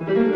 Welcome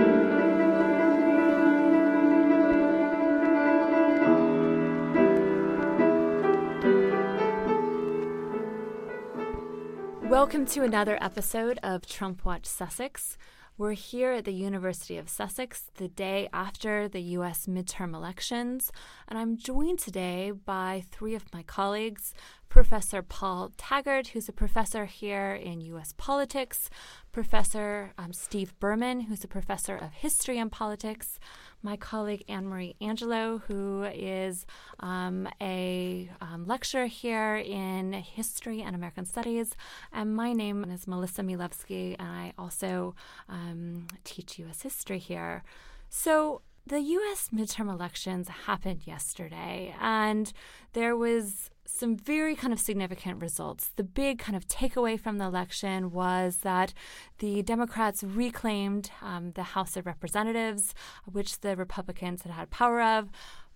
to another episode of Trump Watch Sussex. We're here at the University of Sussex the day after the US midterm elections, and I'm joined today by three of my colleagues Professor Paul Taggart, who's a professor here in U.S. politics, Professor um, Steve Burman, who's a professor of history and politics, my colleague Anne Marie Angelo, who is um, a um, lecturer here in history and American studies, and my name is Melissa Milewski, and I also um, teach U.S. history here. So, the US midterm elections happened yesterday, and there was some very kind of significant results. The big kind of takeaway from the election was that the Democrats reclaimed um, the House of Representatives, which the Republicans had had power of,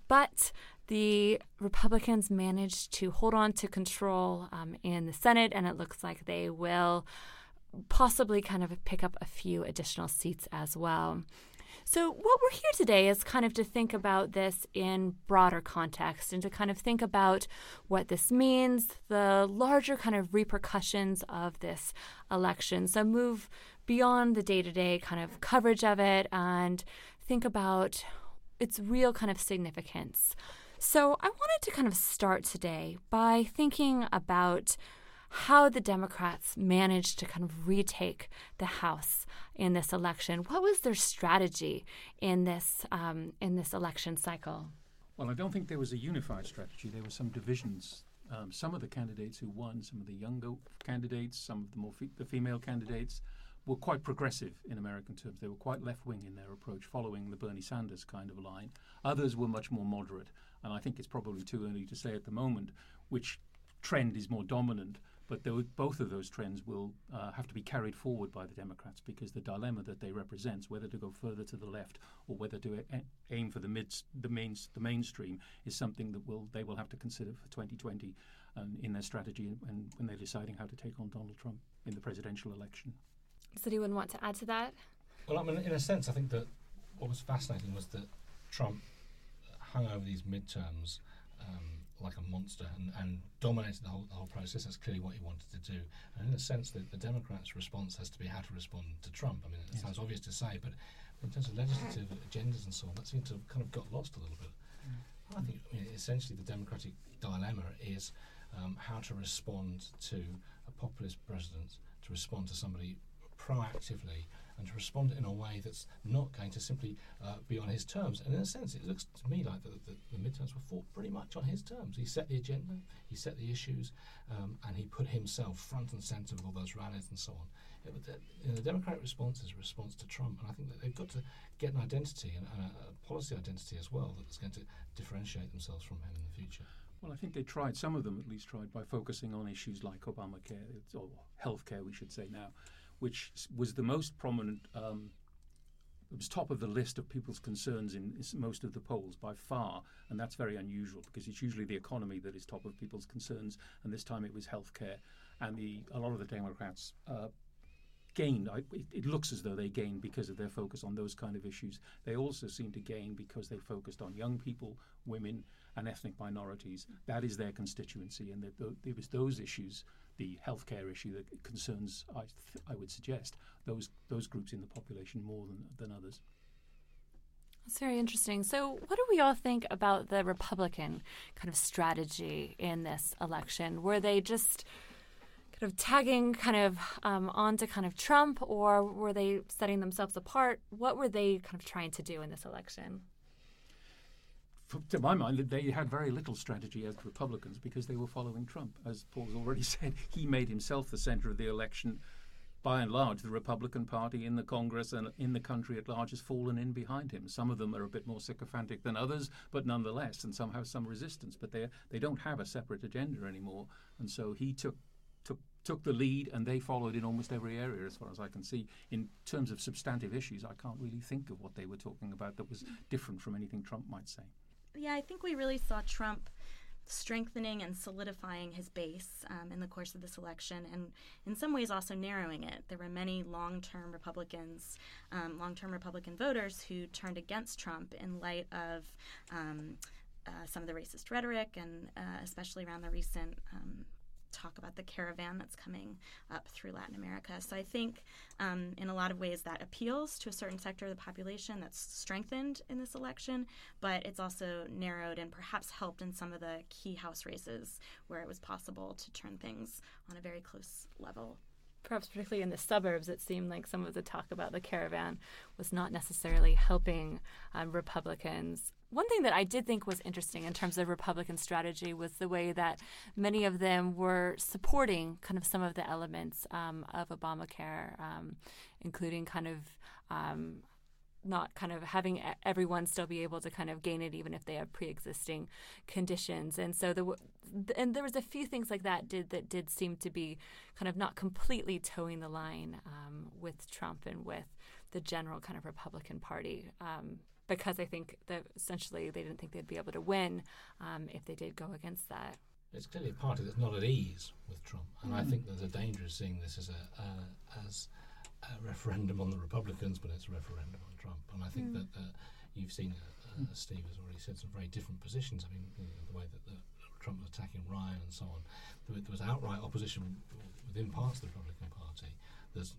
but the Republicans managed to hold on to control um, in the Senate, and it looks like they will possibly kind of pick up a few additional seats as well. So, what we're here today is kind of to think about this in broader context and to kind of think about what this means, the larger kind of repercussions of this election. So, move beyond the day to day kind of coverage of it and think about its real kind of significance. So, I wanted to kind of start today by thinking about how the Democrats managed to kind of retake the House in this election. What was their strategy in this um, in this election cycle? Well, I don't think there was a unified strategy. There were some divisions. Um, some of the candidates who won, some of the younger candidates, some of the more fe- the female candidates, were quite progressive in American terms. They were quite left wing in their approach, following the Bernie Sanders kind of line. Others were much more moderate, and I think it's probably too early to say at the moment which trend is more dominant. But both of those trends will uh, have to be carried forward by the Democrats because the dilemma that they represent, whether to go further to the left or whether to a- aim for the mid, the main, the mainstream, is something that will they will have to consider for 2020 and in their strategy and when they're deciding how to take on Donald Trump in the presidential election. Does anyone want to add to that? Well, I mean, in a sense, I think that what was fascinating was that Trump hung over these midterms. Um, like a monster and, and dominated the whole, the whole process. That's clearly what he wanted to do. And in a sense, the, the Democrats' response has to be how to respond to Trump. I mean, it yes. sounds obvious to say, but in terms of legislative agendas and so on, that seemed to have kind of got lost a little bit. Mm. I think I mean, essentially the Democratic dilemma is um, how to respond to a populist president, to respond to somebody proactively and to respond in a way that's not going to simply uh, be on his terms. And in a sense, it looks to me like the, the, the, midterms were fought pretty much on his terms. He set the agenda, he set the issues, um, and he put himself front and centre with all those rallies and so on. It, the, the Democratic response is a response to Trump, and I think that they've got to get an identity and, and a, a policy identity as well that's going to differentiate themselves from him in the future. Well, I think they tried, some of them at least tried, by focusing on issues like Obamacare, or healthcare, we should say now, which was the most prominent. Um, it was top of the list of people's concerns in, most of the polls by far, and that's very unusual because it's usually the economy that is top of people's concerns, and this time it was healthcare, and the a lot of the Democrats uh, gained. It, it, looks as though they gained because of their focus on those kind of issues. They also seem to gain because they focused on young people, women, and ethnic minorities. That is their constituency, and it was those issues the healthcare issue that concerns, I, th- I would suggest, those those groups in the population more than, than others. That's very interesting. So, what do we all think about the Republican kind of strategy in this election? Were they just kind of tagging kind of um, onto kind of Trump, or were they setting themselves apart? What were they kind of trying to do in this election? to my mind, they had very little strategy as Republicans because they were following Trump. As Paul's already said, he made himself the center of the election. By and large, the Republican Party in the Congress and in the country at large has fallen in behind him. Some of them are a bit more sycophantic than others, but nonetheless, and some have some resistance. But they they don't have a separate agenda anymore, and so he took took took the lead, and they followed in almost every area, as far as I can see. In terms of substantive issues, I can't really think of what they were talking about that was different from anything Trump might say yeah, I think we really saw Trump strengthening and solidifying his base um, in the course of this election, and in some ways also narrowing it. There were many long term Republicans, um, long term Republican voters who turned against Trump in light of. Um, uh, some of the racist rhetoric, and uh, especially around the recent um, talk about the caravan that's coming up through Latin America. So I think um, in a lot of ways that appeals to a certain sector of the population that's strengthened in this election, but it's also narrowed and perhaps helped in some of the key House races where it was possible to turn things on a very close level perhaps particularly in the suburbs, it seemed like some of the talk about the caravan was not necessarily helping um, Republicans one thing that I did think was interesting in terms of Republican strategy was the way that many of them were supporting kind of some of the elements um, of Obamacare, um, including kind of um, not kind of having everyone still be able to kind of gain it even if they have pre-existing conditions. And so the and there was a few things like that did that did seem to be kind of not completely toeing the line um, with Trump and with the general kind of Republican Party um, because I think that essentially they didn't think they'd be able to win um, if they did go against that. It's clearly a party that's not at ease with Trump, and mm. I think there's a danger of seeing this as a uh, as a referendum on the Republicans, but it's a referendum on Trump. And I think mm. that uh, you've seen, uh, uh, Steve has already said some very different positions. I mean, you know, the way that the, Trump was attacking Ryan and so on, there, there was outright opposition within parts of the Republican Party there's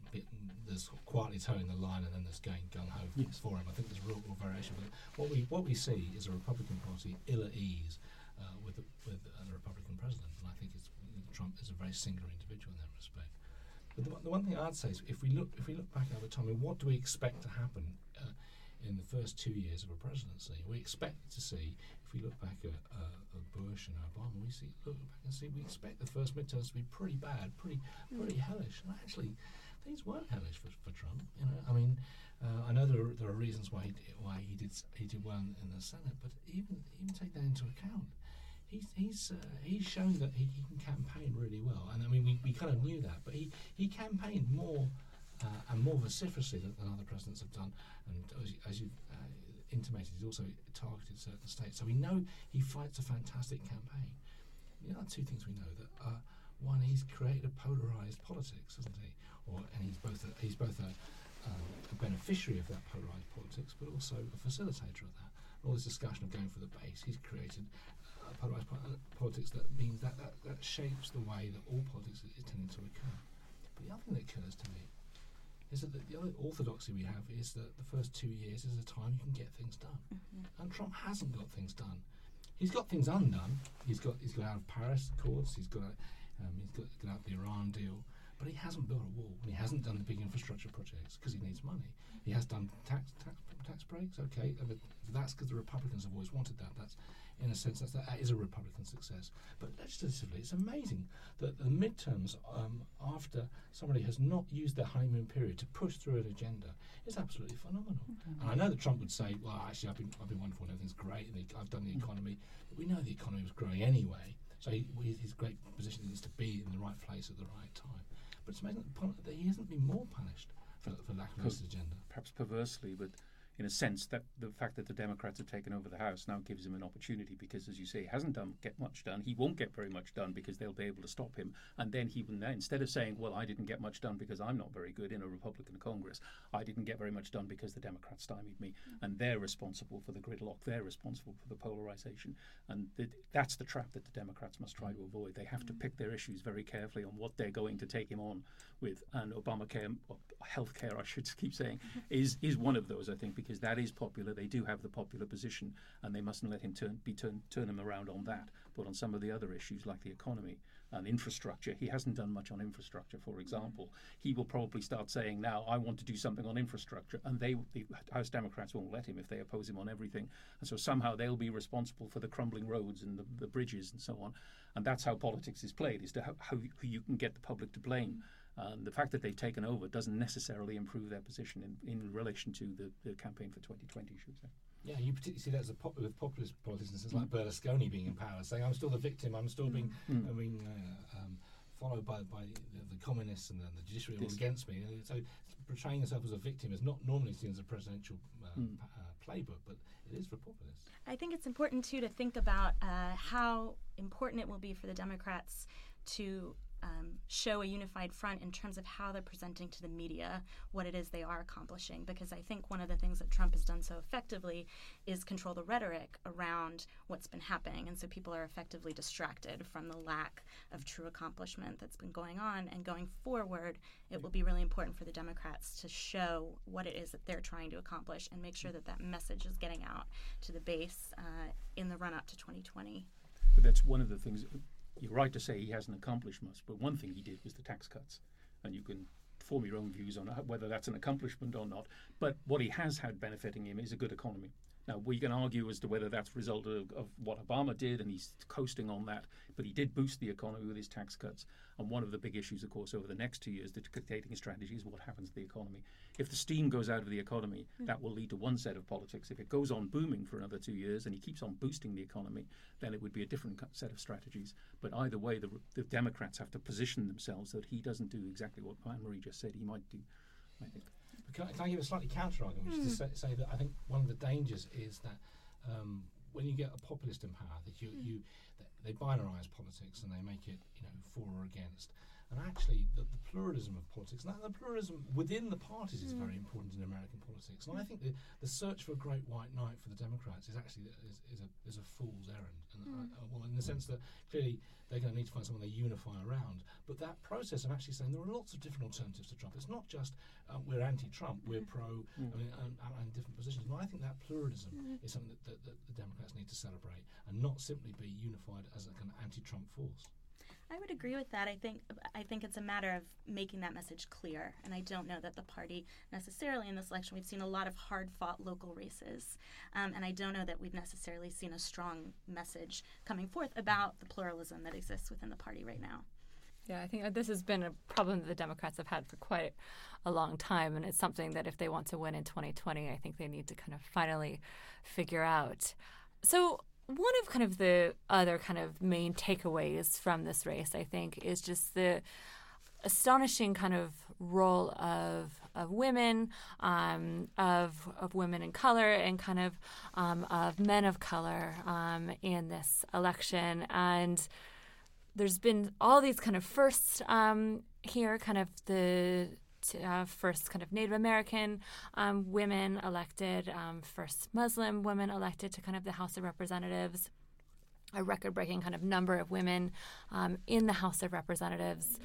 there's quietly toeing the line and then there's going gung ho yes. for him. I think there's real, real variation. But what we what we see is a Republican Party ill at ease uh, with the, with a Republican president, and I think it's, Trump is a very singular individual in that respect. But the, the, one thing I'd say is if we look if we look back over time, I mean, what do we expect to happen? Uh, in the first two years of a presidency, we expect to see. If we look back at, uh, at Bush and Obama, we see look back and see we expect the first midterms to be pretty bad, pretty pretty hellish. And actually, things weren't hellish for, for Trump. You know, I mean, uh, I know there are, there are reasons why he did, why he did he did well in the Senate, but even even take that into account, he's he's uh, he's shown that he, he, can campaign really well. And I mean, we, we kind of knew that, but he he campaigned more. Uh, and more vociferously than, than, other presidents have done, and as, as you uh, intimated, he's also targeted certain states. So we know he fights a fantastic campaign. The other two things we know that one, he's created a polarized politics, hasn't he? Or, and he's both a, he's both a, um, a beneficiary of that polarized politics, but also a facilitator of that. All this discussion of going for the base, he's created uh, polarized po- uh, politics that means that, that that shapes the way that all politics is, is tending to occur. But the other thing that occurs to me is that the, the other orthodoxy we have is that the first two years is a time you can get things done, mm-hmm. and Trump hasn't got things done. He's got things undone. He's got he's got out of Paris Accords. He's got um, he's got, got out the Iran deal. But he hasn't built a wall, and he hasn't done the big infrastructure projects because he needs money. He has done tax tax tax breaks, okay. that's because the Republicans have always wanted that. That's in a sense that's, that is a Republican success. But legislatively, it's amazing that the midterms, um, after somebody has not used their honeymoon period to push through an agenda, is absolutely phenomenal. Mm-hmm. And I know that Trump would say, "Well, actually, I've been I've been wonderful, and everything's great, and I've done the mm-hmm. economy." But we know the economy was growing anyway. So he, his great position is to be in the right place at the right time. But it's amazing that he hasn't been more punished for, for lack of his agenda. Perhaps perversely, but in a sense that the fact that the Democrats have taken over the House now gives him an opportunity because, as you say, he hasn't done get much done. He won't get very much done because they'll be able to stop him. And then he will instead of saying, "Well, I didn't get much done because I'm not very good in a Republican Congress. I didn't get very much done because the Democrats stymied me, mm-hmm. and they're responsible for the gridlock. They're responsible for the polarization." And th- that's the trap that the Democrats must try to avoid. They have to pick their issues very carefully on what they're going to take him on with. And Obamacare, healthcare, I should keep saying, is is one of those. I think because that is popular. They do have the popular position, and they mustn't let him turn be turn turn them around on that. But on some of the other issues like the economy and infrastructure, he hasn't done much on infrastructure. For example, mm. he will probably start saying now, "I want to do something on infrastructure," and they the House Democrats won't let him if they oppose him on everything, and so somehow they'll be responsible for the crumbling roads and the, the bridges and so on. And that's how politics is played: is to how, how you can get the public to blame. Um, the fact that they've taken over doesn't necessarily improve their position in, in relation to the, the campaign for 2020, should we say. Yeah, you particularly see that as a pop- with populist politicians like mm. Berlusconi being in power, saying, "I'm still the victim. I'm still being, mm. I mean, uh, um, followed by by the, the communists and the, the judiciary all against me. And so portraying yourself as a victim is not normally seen as a presidential uh, Mm. p- uh, playbook, but it is for populists. I think it's important too to think about uh, how important it will be for the Democrats to um, show a unified front in terms of how they're presenting to the media what it is they are accomplishing. Because I think one of the things that Trump has done so effectively is control the rhetoric around what's been happening. And so people are effectively distracted from the lack of true accomplishment that's been going on. And going forward, it will be really important for the Democrats to show what it is that they're trying to accomplish and make sure that that message is getting out to the base uh, in the run up to 2020. But that's one of the things. You're right to say he hasn't accomplished much, but one thing he did was the tax cuts, and you can form your own views on whether that's an accomplishment or not. But what he has had benefiting him is a good economy. Now we can argue as to whether that's a result of, of what Obama did, and he's coasting on that. But he did boost the economy with his tax cuts. And one of the big issues, of course, over the next two years, the dictating strategy is what happens to the economy. If the steam goes out of the economy, hmm. that will lead to one set of politics. If it goes on booming for another two years and he keeps on boosting the economy, then it would be a different set of strategies. But either way, the, the Democrats have to position themselves that he doesn't do exactly what Anne Marie just said he might do. I think. But can I, can I give a slightly counter argument, which is to hmm. say, say that I think one of the dangers is that um, when you get a populist in power, that you, hmm. you th- they binarize politics and they make it you know for or against. And actually, the, the pluralism of politics, and the pluralism within the parties is very hmm. important in American politics. And I think the, the search for a great white knight for the Democrats is actually is, is a is a fool's errand. And I, uh, hmm. well, in the sense that clearly they're going to need to find someone they unify around. But that process of actually saying there are lots of different alternatives to Trump. It's not just uh, we're anti-Trump, we're hmm. pro, I mean, and, and, and different positions. And I think that pluralism is something that, that, that the Democrats need to celebrate and not simply be unified as a kind of anti-Trump force. I would agree with that. I think I think it's a matter of making that message clear, and I don't know that the party necessarily in this election. We've seen a lot of hard-fought local races, um, and I don't know that we've necessarily seen a strong message coming forth about the pluralism that exists within the party right now. Yeah, I think this has been a problem that the Democrats have had for quite a long time, and it's something that if they want to win in 2020, I think they need to kind of finally figure out. So, one of kind of the other kind of main takeaways from this race, I think, is just the astonishing kind of role of of women, um, of of women in color, and kind of um, of men of color um, in this election, and there's been all these kind of firsts um, here, kind of the uh, first kind of Native American um, women elected, um, first Muslim women elected to kind of the House of Representatives, a record breaking kind of number of women um, in the House of Representatives.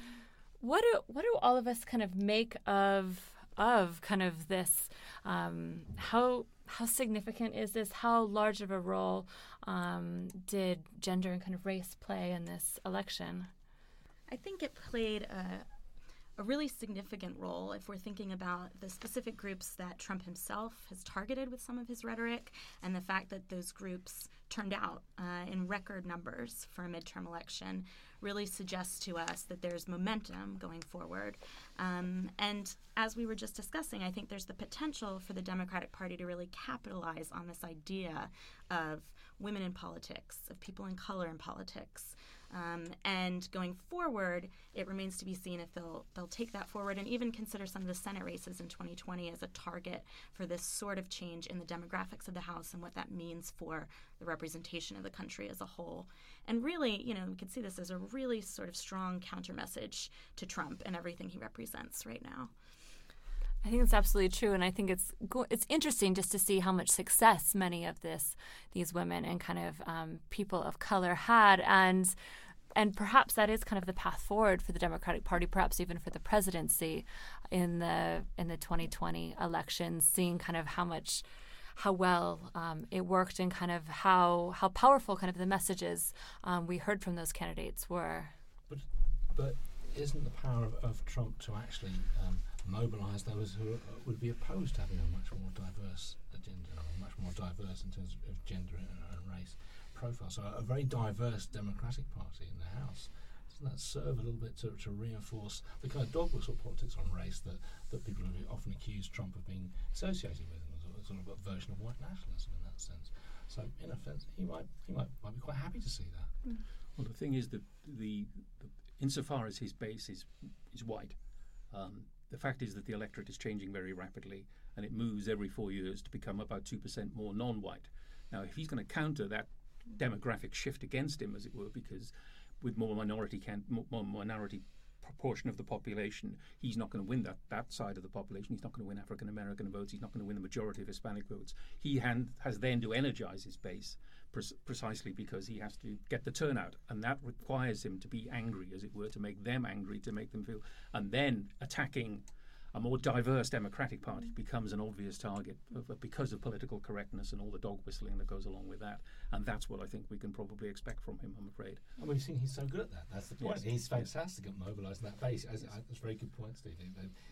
What do what do all of us kind of make of of kind of this? Um, how how significant is this? How large of a role um, did gender and kind of race play in this election? I think it played a, a really significant role if we're thinking about the specific groups that Trump himself has targeted with some of his rhetoric and the fact that those groups turned out uh, in record numbers for a midterm election really suggests to us that there's momentum going forward. Um, and as we were just discussing, I think there's the potential for the Democratic Party to really capitalize on this idea of women in politics, of people in color in politics. Um, and going forward, it remains to be seen if they'll they'll take that forward and even consider some of the Senate races in 2020 as a target for this sort of change in the demographics of the House and what that means for the representation of the country as a whole. And really, you know, we could see this as a really sort of strong counter message to Trump and everything he represents right now. I think it's absolutely true, and I think it's it's interesting just to see how much success many of this these women and kind of um, people of color had, and and perhaps that is kind of the path forward for the Democratic Party, perhaps even for the presidency in the in the 2020 elections, seeing kind of how much how well um, it worked and kind of how how powerful kind of the messages um, we heard from those candidates were. But but isn't the power of, of Trump to actually um, mobilise those who are, would be opposed to having a much more diverse agenda, or much more diverse in terms of, of gender and, and race profile? So a, very diverse Democratic Party in the House. Doesn't that serve a little bit to, to reinforce the kind of dog whistle politics on race that, that people have often accused Trump of being associated with, and sort of, a version of white nationalism in that sense? So in a sense, he might he might, might be quite happy to see that. Well, the thing is that the, the insofar as his base is is white, um, the fact is that the electorate is changing very rapidly, and it moves every four years to become about two percent more non-white. Now, if he's going to counter that demographic shift against him, as it were, because with more minority can, more minority proportion of the population, he's not going to win that, that side of the population. He's not going to win African American votes. He's not going to win the majority of Hispanic votes. He han- has then to energize his base pre- precisely because he has to get the turnout. And that requires him to be angry, as it were, to make them angry, to make them feel. And then attacking a more diverse Democratic Party becomes an obvious target because of political correctness and all the dog whistling that goes along with that. And that's what I think we can probably expect from him, I'm afraid. And we've seen he's so good at that. That's the point. Yes. He's fantastic at mobilising that base. As, That's a very good point, Steve.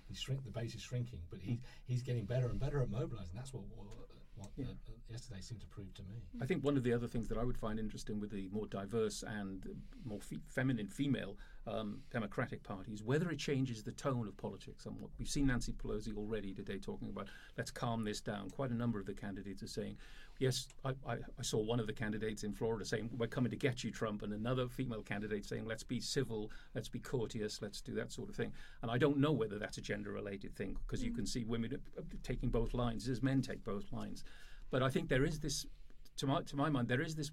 He shrink, the base is shrinking, but he, he's getting better and better at mobilising. That's what, what, what Yeah. uh, yesterday seemed to prove to me. I think one of the other things that I would find interesting with the more diverse and more fe- feminine female um, Democratic Party is whether it changes the tone of politics somewhat. We've seen Nancy Pelosi already today talking about let's calm this down. Quite a number of the candidates are saying, yes, I, I, I saw one of the candidates in Florida saying, we're coming to get you, Trump, and another female candidate saying, let's be civil, let's be courteous, let's do that sort of thing. And I don't know whether that's a gender related thing because you can see women uh, taking both lines as men take both lines. But I think there is this, to my, to my mind, there is this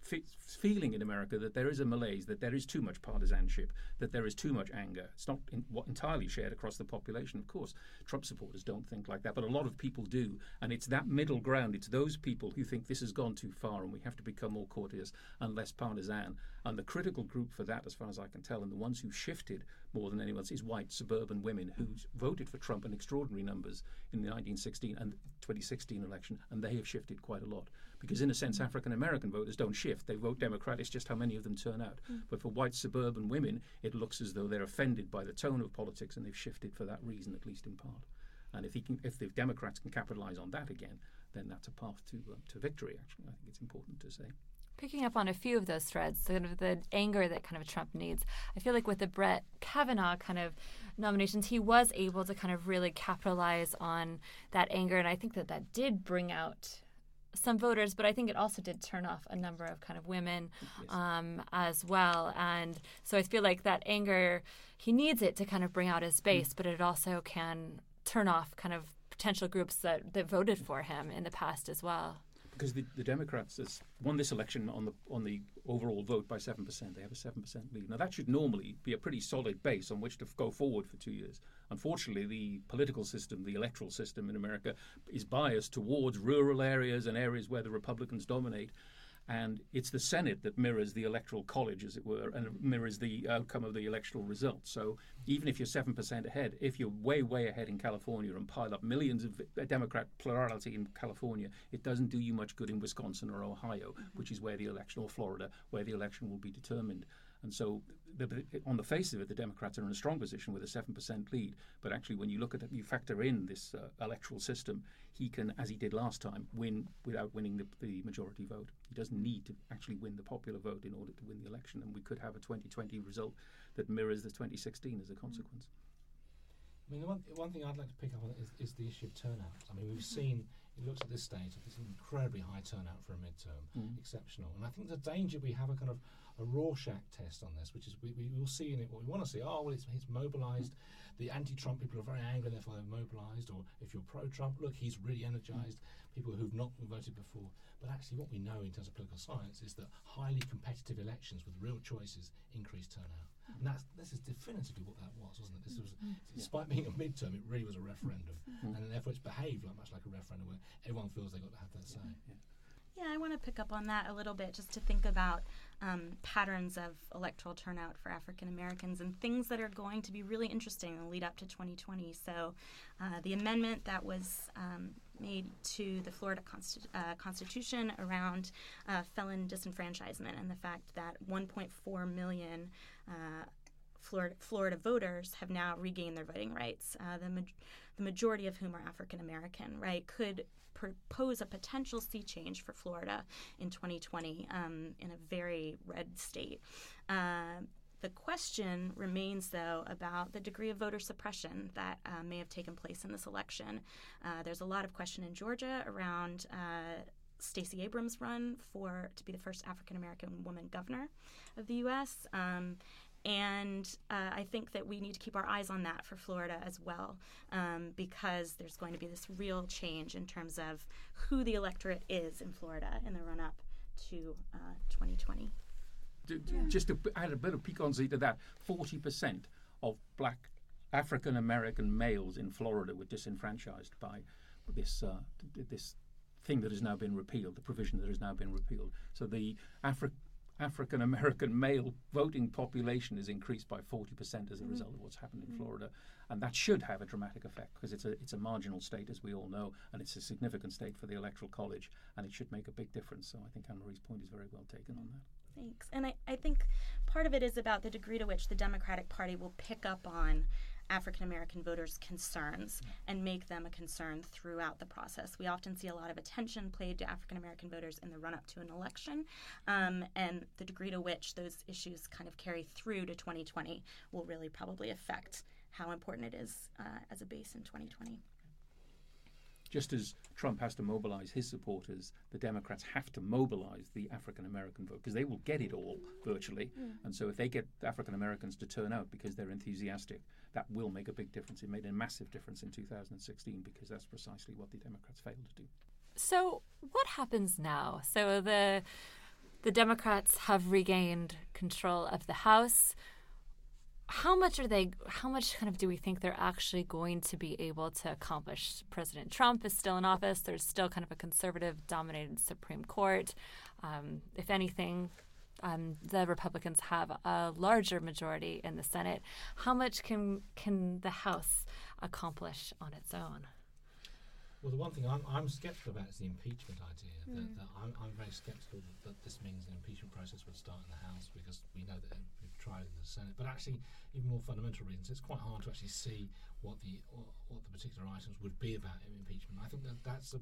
fe- feeling in America that there is a malaise, that there is too much partisanship, that there is too much anger. It's not in, what entirely shared across the population, of course. Trump supporters don't think like that, but a lot of people do. And it's that middle ground. It's those people who think this has gone too far and we have to become more courteous and less partisan. And the critical group for that, as far as I can tell, and the ones who shifted more than anyone else, is white suburban women who voted for Trump in extraordinary numbers in the 1916 and 2016 election, and they have shifted quite a lot. Because in a sense, African American voters don't shift; they vote Democrat. It's just how many of them turn out. But for white suburban women, it looks as though they're offended by the tone of politics, and they've shifted for that reason, at least in part. And if he can, if the Democrats can capitalize on that again, then that's a path to uh, to victory. Actually, I think it's important to say. Picking up on a few of those threads, sort of the anger that kind of Trump needs. I feel like with the Brett Kavanaugh kind of nominations, he was able to kind of really capitalize on that anger, and I think that that did bring out some voters, but I think it also did turn off a number of kind of women um, as well. And so I feel like that anger, he needs it to kind of bring out his base, but it also can turn off kind of potential groups that, that voted for him in the past as well. Because the, the Democrats has won this election on the on the overall vote by seven percent. They have a seven percent lead. Now that should normally be a pretty solid base on which to f- go forward for two years. Unfortunately, the political system, the electoral system in America, is biased towards rural areas and areas where the Republicans dominate. And it's the Senate that mirrors the electoral college, as it were, and mirrors the outcome of the electoral results. So even if you're 7% ahead, if you're way, way ahead in California and pile up millions of Democrat plurality in California, it doesn't do you much good in Wisconsin or Ohio, which is where the election, or Florida, where the election will be determined. And so, on the face of it, the Democrats are in a strong position with a 7% lead. But actually, when you look at it, you factor in this uh, electoral system, he can, as he did last time, win without winning the, the majority vote. He doesn't need to actually win the popular vote in order to win the election. And we could have a 2020 result that mirrors the 2016 as a consequence. I mean, the one, one thing I'd like to pick up on is, is the issue of turnout. I mean, we've seen, it looks at this stage, it's an incredibly high turnout for a midterm, Mm. exceptional. And I think the danger we have a kind of a Rorschach test on this, which is we, we will see in it what we want to see. Oh, well, it's, he's mobilised. The anti-Trump people are very angry, therefore they're mobilised. Or if you're pro-Trump, look, he's really energised. People who've not voted before. But actually, what we know in terms of political science is that highly competitive elections with real choices increase turnout. And that's this is definitively what that was, wasn't it? This was, mm-hmm. despite being a midterm, it really was a referendum, mm-hmm. and therefore it's behaved like much like a referendum where everyone feels they've got to have their say. Yeah, I want to pick up on that a little bit just to think about um, patterns of electoral turnout for African Americans and things that are going to be really interesting in the lead up to 2020. So, uh, the amendment that was um, made to the Florida uh, Constitution around uh, felon disenfranchisement and the fact that 1.4 million uh, Florida, Florida voters have now regained their voting rights. Uh, the, ma- the majority of whom are African American, right, could propose a potential sea change for Florida in 2020 um, in a very red state. Uh, the question remains, though, about the degree of voter suppression that uh, may have taken place in this election. Uh, there's a lot of question in Georgia around uh, Stacey Abrams' run for to be the first African American woman governor of the U.S. Um, and uh, I think that we need to keep our eyes on that for Florida as well, um, because there's going to be this real change in terms of who the electorate is in Florida in the run up to uh, 2020. Just to add a bit of piquancy to that, 40% of black African American males in Florida were disenfranchised by this uh, this thing that has now been repealed, the provision that has now been repealed. So the Afri- African American male voting population is increased by 40% as a mm-hmm. result of what's happened in mm-hmm. Florida. And that should have a dramatic effect because it's a, it's a marginal state, as we all know, and it's a significant state for the Electoral College, and it should make a big difference. So I think Anne Marie's point is very well taken on that. Thanks. And I, I think part of it is about the degree to which the Democratic Party will pick up on African American voters' concerns and make them a concern throughout the process. We often see a lot of attention played to African American voters in the run up to an election, um, and the degree to which those issues kind of carry through to 2020 will really probably affect how important it is uh, as a base in 2020. Just as Trump has to mobilize his supporters, the Democrats have to mobilize the African American vote because they will get it all virtually. And so if they get African Americans to turn out because they're enthusiastic, that will make a big difference. It made a massive difference in 2016 because that's precisely what the Democrats failed to do. So what happens now? So the the Democrats have regained control of the House. How much are they? How much kind of do we think they're actually going to be able to accomplish? President Trump is still in office. There's still kind of a conservative-dominated Supreme Court. Um, if anything, um, the Republicans have a larger majority in the Senate. How much can can the House accomplish on its own? Well, the one thing I'm, I'm sceptical about is the impeachment idea. That, that I'm, I'm very sceptical that, that this means an impeachment process would start in the House because we know that we've tried in the Senate. But actually, even more fundamental reasons, it's quite hard to actually see what the what, what the particular items would be about impeachment. I think that that's a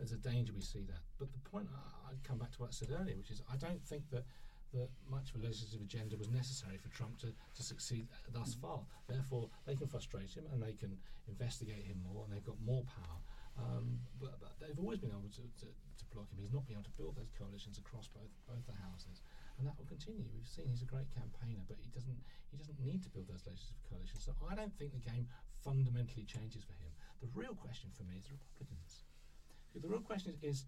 there's a danger we see that. But the point I, I'd come back to what I said earlier, which is I don't think that that much of a legislative agenda was necessary for Trump to, to succeed thus far. Therefore, they can frustrate him and they can investigate him more, and they've got more power. Um, but, but they've always been able to, to, to block him. He's not been able to build those coalitions across both both the houses, and that will continue. We've seen he's a great campaigner, but he doesn't he doesn't need to build those legislative coalitions. So I don't think the game fundamentally changes for him. The real question for me is the Republicans. The real question is, is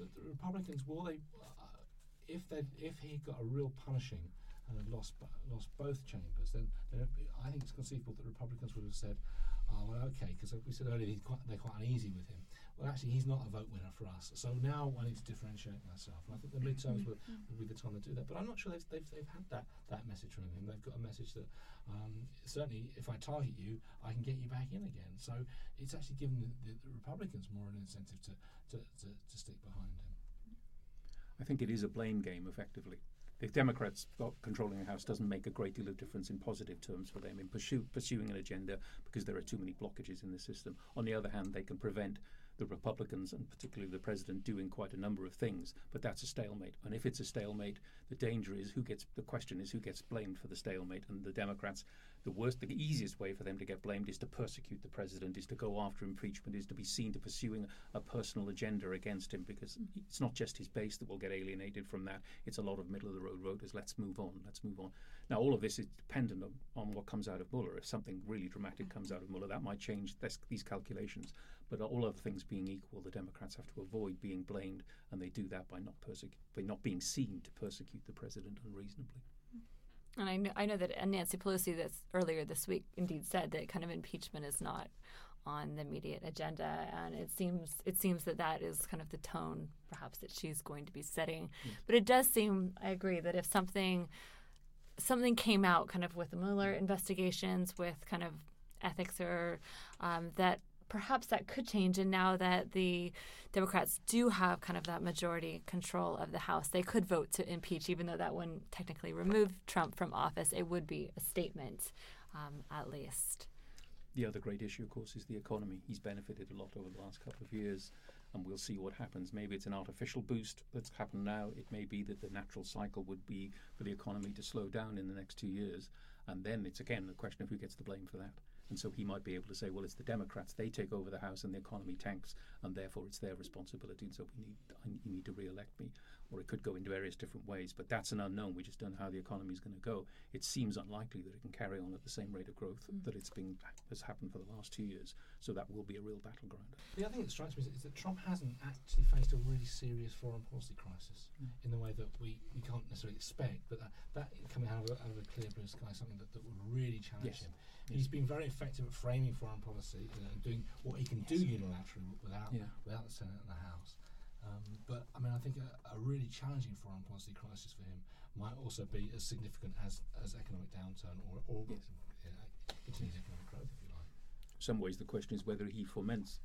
the, the Republicans will they uh, if they if he got a real punishing and lost lost both chambers, then, then I think it's conceivable that Republicans would have said, "Oh, well, okay," because we said earlier quite, they're quite uneasy with him. Well, actually, he's not a vote winner for us. So now I need to differentiate myself, and I think the midterms will, will be the time to do that. But I'm not sure they've, they've, they've had that, that message from him. They've got a message that um, certainly, if I target you, I can get you back in again. So it's actually given the, the, the Republicans more an incentive to, to, to, to stick behind him. I think it is a blame game, effectively. If Democrats controlling the House doesn't make a great deal of difference in positive terms for them in pursue, pursuing an agenda because there are too many blockages in the system. On the other hand, they can prevent the Republicans and particularly the president doing quite a number of things, but that's a stalemate. And if it's a stalemate, the danger is who gets the question is who gets blamed for the stalemate. And the Democrats, the worst, the easiest way for them to get blamed is to persecute the president, is to go after impeachment, is to be seen to pursuing a personal agenda against him because it's not just his base that will get alienated from that. It's a lot of middle of the road voters. Let's move on. Let's move on. Now, all of this is dependent on, on what comes out of Mueller. If something really dramatic comes out of Mueller, that might change this, these calculations. But all other things being equal, the Democrats have to avoid being blamed, and they do that by not persecu- by not being seen to persecute the president unreasonably. And I know, I know that Nancy Pelosi this earlier this week indeed said that kind of impeachment is not on the immediate agenda, and it seems it seems that that is kind of the tone perhaps that she's going to be setting. But it does seem, I agree, that if something something came out kind of with the Mueller investigations, with kind of ethics or um, that perhaps that could change. And now that the Democrats do have kind of that majority control of the House, they could vote to impeach, even though that wouldn't technically remove Trump from office. It would be a statement, um, at least. The other great issue, of course, is the economy. He's benefited a lot over the last couple of years, and we'll see what happens. Maybe it's an artificial boost that's happened now. It may be that the natural cycle would be for the economy to slow down in the next two years, and then it's again the question of who gets the blame for that. And so he might be able to say, well, it's the Democrats. They take over the House and the economy tanks, and therefore it's their responsibility. And so we need, I, you need to re-elect me. Or it could go in various different ways. But that's an unknown. We just don't know how the economy is going to go. It seems unlikely that it can carry on at the same rate of growth mm. that it's been has happened for the last two years. So that will be a real battleground. The other thing that strikes me is, that Trump hasn't actually faced a really serious foreign policy crisis mm. in the way that we, we can't necessarily expect. But that, that coming out of, a, out of a clear blue sky, something that, that would really challenge yes. him. Yes. He's been very effective at framing foreign policy and doing what he can yes. do unilaterally without yeah. without the Senate and the House. Um, but I mean, I think a, a, really challenging foreign policy crisis for him might also be as significant as, as economic downturn or, or yes. continued economic growth, if you like. In some ways, the question is whether he foments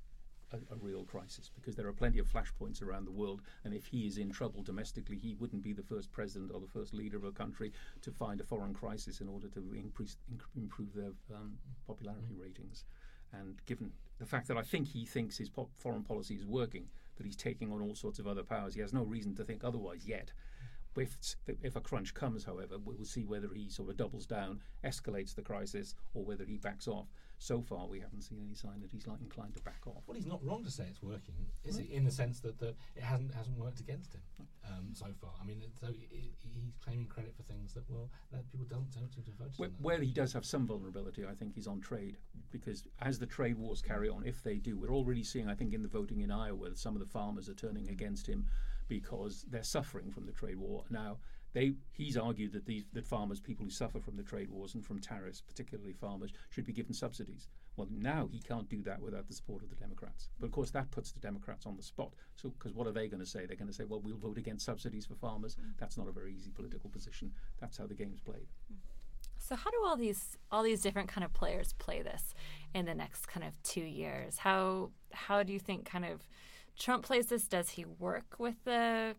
a, a, real crisis because there are plenty of flashpoints around the world, and if he is in trouble domestically, he wouldn't be the first president or the first leader of a country to find a foreign crisis in order to increase, inc- improve their um, popularity mm-hmm. ratings. And given the fact that I think he thinks his po- foreign policy is working, that he's taking on all sorts of other powers. He has no reason to think otherwise yet. If, if a crunch comes, however, we'll see whether he sort of doubles down, escalates the crisis, or whether he backs off. So far, we haven't seen any sign that he's like inclined to back off. Well, he's not wrong to say it's working, is he? In the sense that the, it hasn't hasn't worked against him um, so far. I mean, so he's claiming credit for things that well that people don't don't seem to focus where, on. Where he does have some vulnerability, I think, is on trade because as the trade wars carry on, if they do, we're already seeing, I think, in the voting in Iowa, that some of the farmers are turning against him because they're suffering from the trade war now they, he's argued that these that farmers, people who suffer from the trade wars and from tariffs, particularly farmers, should be given subsidies. Well, now he can't do that without the support of the Democrats. But of course, that puts the Democrats on the spot. So, because what are they going to say? They're going to say, "Well, we'll vote against subsidies for farmers." Mm. That's not a very easy political position. That's how the game's played. So, how do all these all these different kind of players play this in the next kind of two years? How how do you think kind of Trump plays this? Does he work with the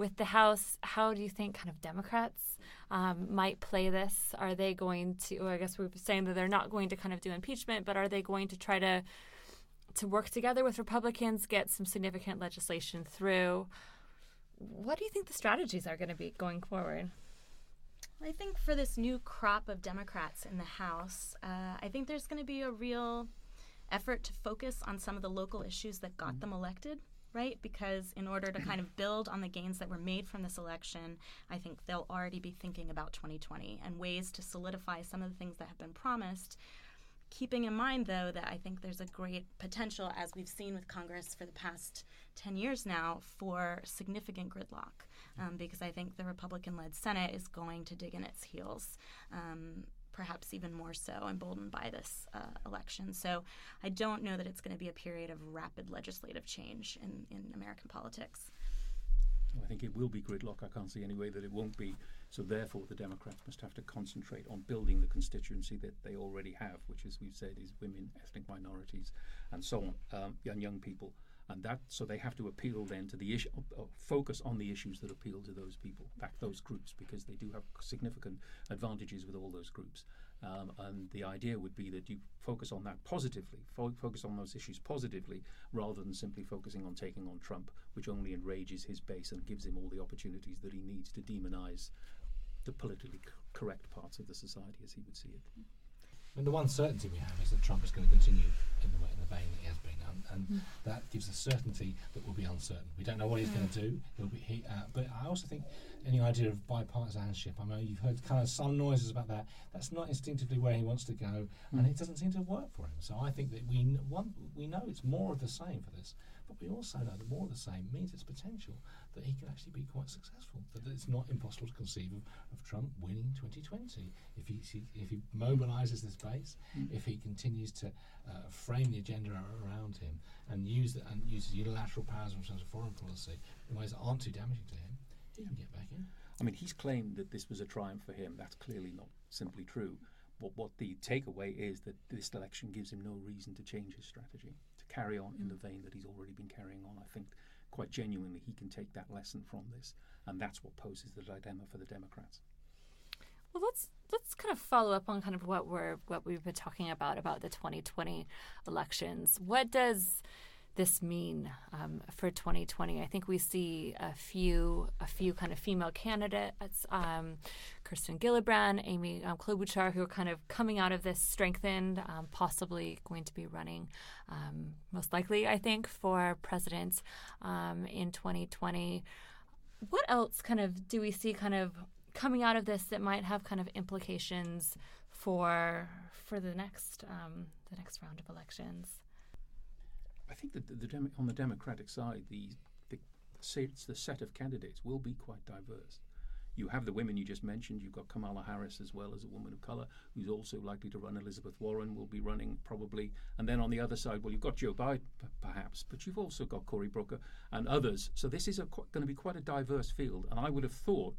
with the House, how do you think kind of Democrats um, might play this? Are they going to? I guess we're saying that they're not going to kind of do impeachment, but are they going to try to to work together with Republicans, get some significant legislation through? What do you think the strategies are going to be going forward? I think for this new crop of Democrats in the House, uh, I think there's going to be a real effort to focus on some of the local issues that got mm-hmm. them elected right? Because in order to kind of build on the gains that were made from this election, I think they'll already be thinking about 2020 and ways to solidify some of the things that have been promised. Keeping in mind, though, that I think there's a great potential, as we've seen with Congress for the past 10 years now, for significant gridlock, um, because I think the Republican led Senate is going to dig in its heels. Um, perhaps even more so emboldened by this uh, election. So I don't know that it's going to be a period of rapid legislative change in, in American politics. I think it will be gridlock. I can't see any way that it won't be. So therefore, the Democrats must have to concentrate on building the constituency that they already have, which, as we've said, is women, ethnic minorities, and so on, um, and young people and that so they have to appeal then to the issue, uh, focus on the issues that appeal to those people, back those groups, because they do have significant advantages with all those groups. Um, and the idea would be that you focus on that positively, fo- focus on those issues positively, rather than simply focusing on taking on Trump, which only enrages his base and gives him all the opportunities that he needs to demonize the politically c- correct parts of the society as he would see it. And the one certainty we have is that Trump is going to continue in the, in the vein that he has been and mm. that gives a certainty that we'll be uncertain. We don't know what he's going to do. He'll be, he, uh, but I also think any idea of bipartisanship. I mean, you've heard kind of some noises about that. That's not instinctively where he wants to go, mm. and it doesn't seem to work for him. So I think that we one we know it's more of the same for this, but we also know that more of the same means it's potential that he can actually be quite successful. That it's not impossible to conceive of, of Trump winning 2020 if he if he mobilises this base, mm. if he continues to uh, frame the agenda around him and use the, and uses unilateral powers in terms of foreign policy in ways that aren't too damaging to him, he can get back in. I mean, he's claimed that this was a triumph for him. That's clearly not simply true. But what the takeaway is that this election gives him no reason to change his strategy, carry on mm. in the vein that he's already been carrying on. I think quite genuinely he can take that lesson from this, and that's what poses the dilemma for the Democrats. Well, let's let's kind of follow up on kind of what we're what we've been talking about about the 2020 elections. What does this mean um, for 2020? I think we see a few a few kind of female candidates, um, Kirsten Gillibrand, Amy um, Klobuchar, who are kind of coming out of this strengthened, um, possibly going to be running, um, most likely, I think, for president um, in 2020. what else kind of do we see kind of coming out of this that might have kind of implications for for the next the next round of elections? I think that the, the on the Democratic side, the the, the set of candidates will be quite diverse. You have the women you just mentioned. You've got Kamala Harris as well as a woman of color who's also likely to run. Elizabeth Warren will be running probably. And then on the other side, well, you've got Joe Biden p- perhaps, but you've also got Cory Booker and others. So this is qu- going to be quite a diverse field. And I would have thought,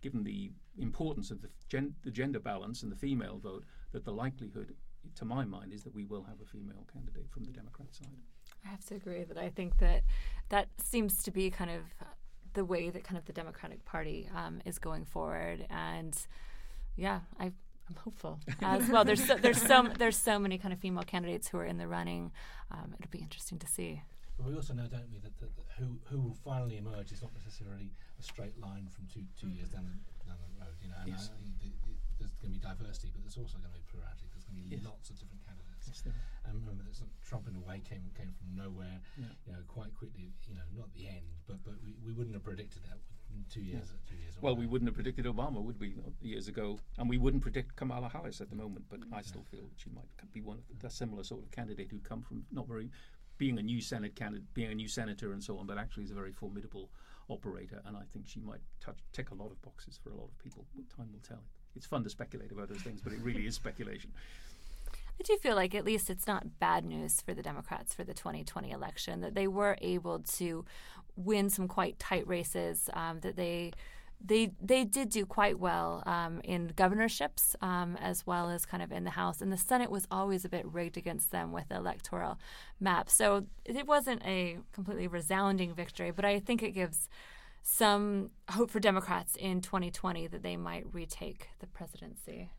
given the importance of the, gen- the gender balance and the female vote, that the likelihood, to my mind, is that we will have a female candidate from the Democrat side. I have to agree that I think that that seems to be kind of the way that kind of the Democratic Party um, is going forward, and yeah, I, I'm hopeful as well. There's so, there's so there's so many kind of female candidates who are in the running. Um, it'll be interesting to see. But we also know, don't we, that, that, that who who will finally emerge is not necessarily a straight line from two two years down the, down the road. You know, and Yes. I, the, the, there's going to be diversity, but there's also going to be plurality. There's going to be Yes. lots of different candidates. Yes, And remember that some- Trump, in a way, came came from nowhere. Yeah. You know, quite quickly. You know, not the end, but but we, we wouldn't have predicted that in two years. Two years. Well, we wouldn't have predicted Obama, would we, years ago? And we wouldn't predict Kamala Harris at the moment. But I still feel that she might be one of the similar sort of candidate who come from not very being a new Senate candidate, being a new senator, and so on. But actually, is a very formidable operator, and I think she might touch tick a lot of boxes for a lot of people. But time will tell. It's fun to speculate about those things, but it really is speculation. I do feel like at least it's not bad news for the Democrats for the 2020 election that they were able to win some quite tight races. Um, that they they they did do quite well um, in governorships um, as well as kind of in the House. And the Senate was always a bit rigged against them with the electoral map. So it wasn't a completely resounding victory, but I think it gives some hope for Democrats in 2020 that they might retake the presidency.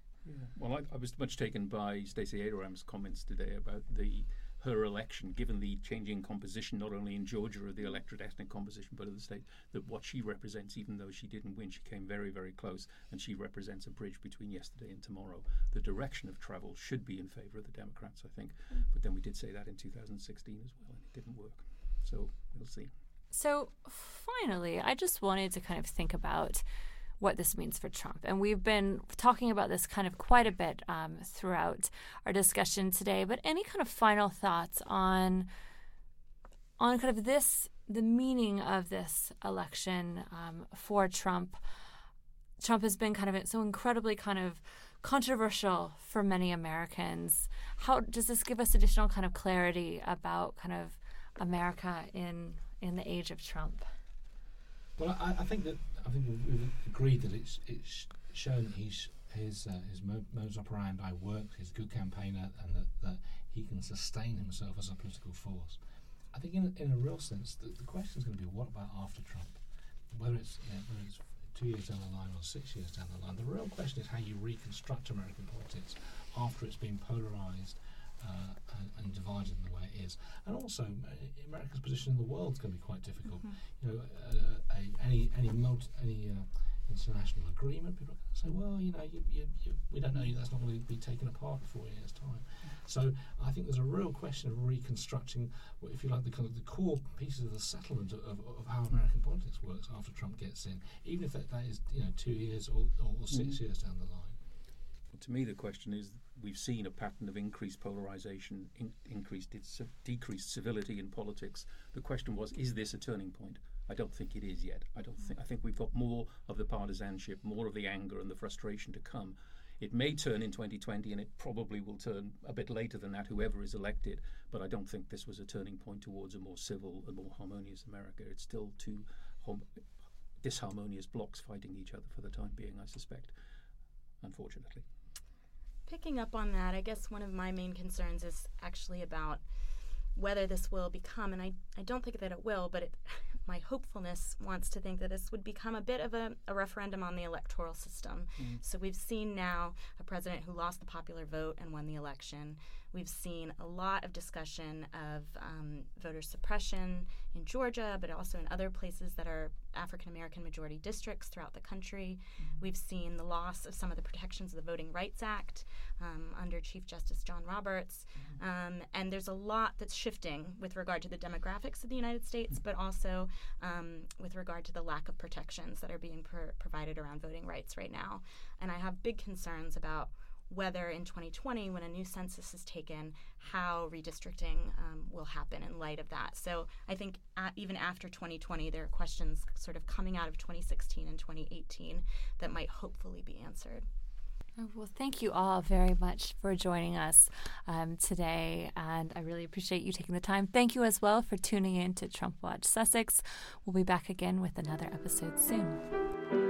Well, I, I was much taken by Stacey Abrams' comments today about the her election, given the changing composition, not only in Georgia of the electorate ethnic composition, but of the state, that what she represents, even though she didn't win, she came very, very close, and she represents a bridge between yesterday and tomorrow. The direction of travel should be in favour of the Democrats, I think. Mm. But then we did say that in 2016 as well, and it didn't work. So we'll see. So finally, I just wanted to kind of think about what this means for Trump. And we've been talking about this kind of quite a bit um, throughout our discussion today. But any kind of final thoughts on on kind of this, the meaning of this election um, for Trump? Trump has been kind of so incredibly kind of controversial for many Americans. How does this give us additional kind of clarity about kind of America in in the age of Trump? Well, I, I think that I think we've, we've agreed that it's it's shown that he's his uh, his mo- modus operandi works. He's a good campaigner, and that, that he can sustain himself as a political force. I think, in a, in a real sense, the, the question is going to be what about after Trump? Whether it's you know, whether it's two years down the line or six years down the line, the real question is how you reconstruct American politics after it's been polarized and, and divided in the way it is. And also, uh, America's position in the world is going to be quite difficult. You know, uh, a, any any multi, any uh, international agreement, people are going to say, well, you know, you, you, you, we don't know. That's not going to be taken apart in four years' time. So I think there's a real question of reconstructing, if you like, the kind of the core pieces of the settlement of, of, of how American politics works after Trump gets in, even if that, that is you know two years or, or, or 6 years down the line. To me, the question is we've seen a pattern of increased polarization, in, increased decreased civility in politics. The question was, is this a turning point? I don't think it is yet. I don't think. I think we've got more of the partisanship, more of the anger and the frustration to come. It may turn in 2020, and it probably will turn a bit later than that, whoever is elected. But I don't think this was a turning point towards a more civil and more harmonious America. It's still two hom- disharmonious blocks fighting each other for the time being, I suspect, unfortunately. Picking up on that, I guess one of my main concerns is actually about whether this will become, and I, I don't think that it will, but it, my hopefulness wants to think that this would become a bit of a, a referendum on the electoral system. Mm. So we've seen now a president who lost the popular vote and won the election. We've seen a lot of discussion of um, voter suppression in Georgia, but also in other places that are African American majority districts throughout the country. Mm-hmm. We've seen the loss of some of the protections of the Voting Rights Act um, under Chief Justice John Roberts. Mm-hmm. Um, and there's a lot that's shifting with regard to the demographics of the United States, but also um, with regard to the lack of protections that are being pro- provided around voting rights right now. And I have big concerns about whether in 2020, when a new census is taken, how redistricting um, will happen in light of that. So I think at, even after 2020, there are questions sort of coming out of 2016 and 2018 that might hopefully be answered. Oh, well, thank you all very much for joining us um, today, and I really appreciate you taking the time. Thank you as well for tuning in to Trump Watch Sussex. We'll be back again with another episode soon.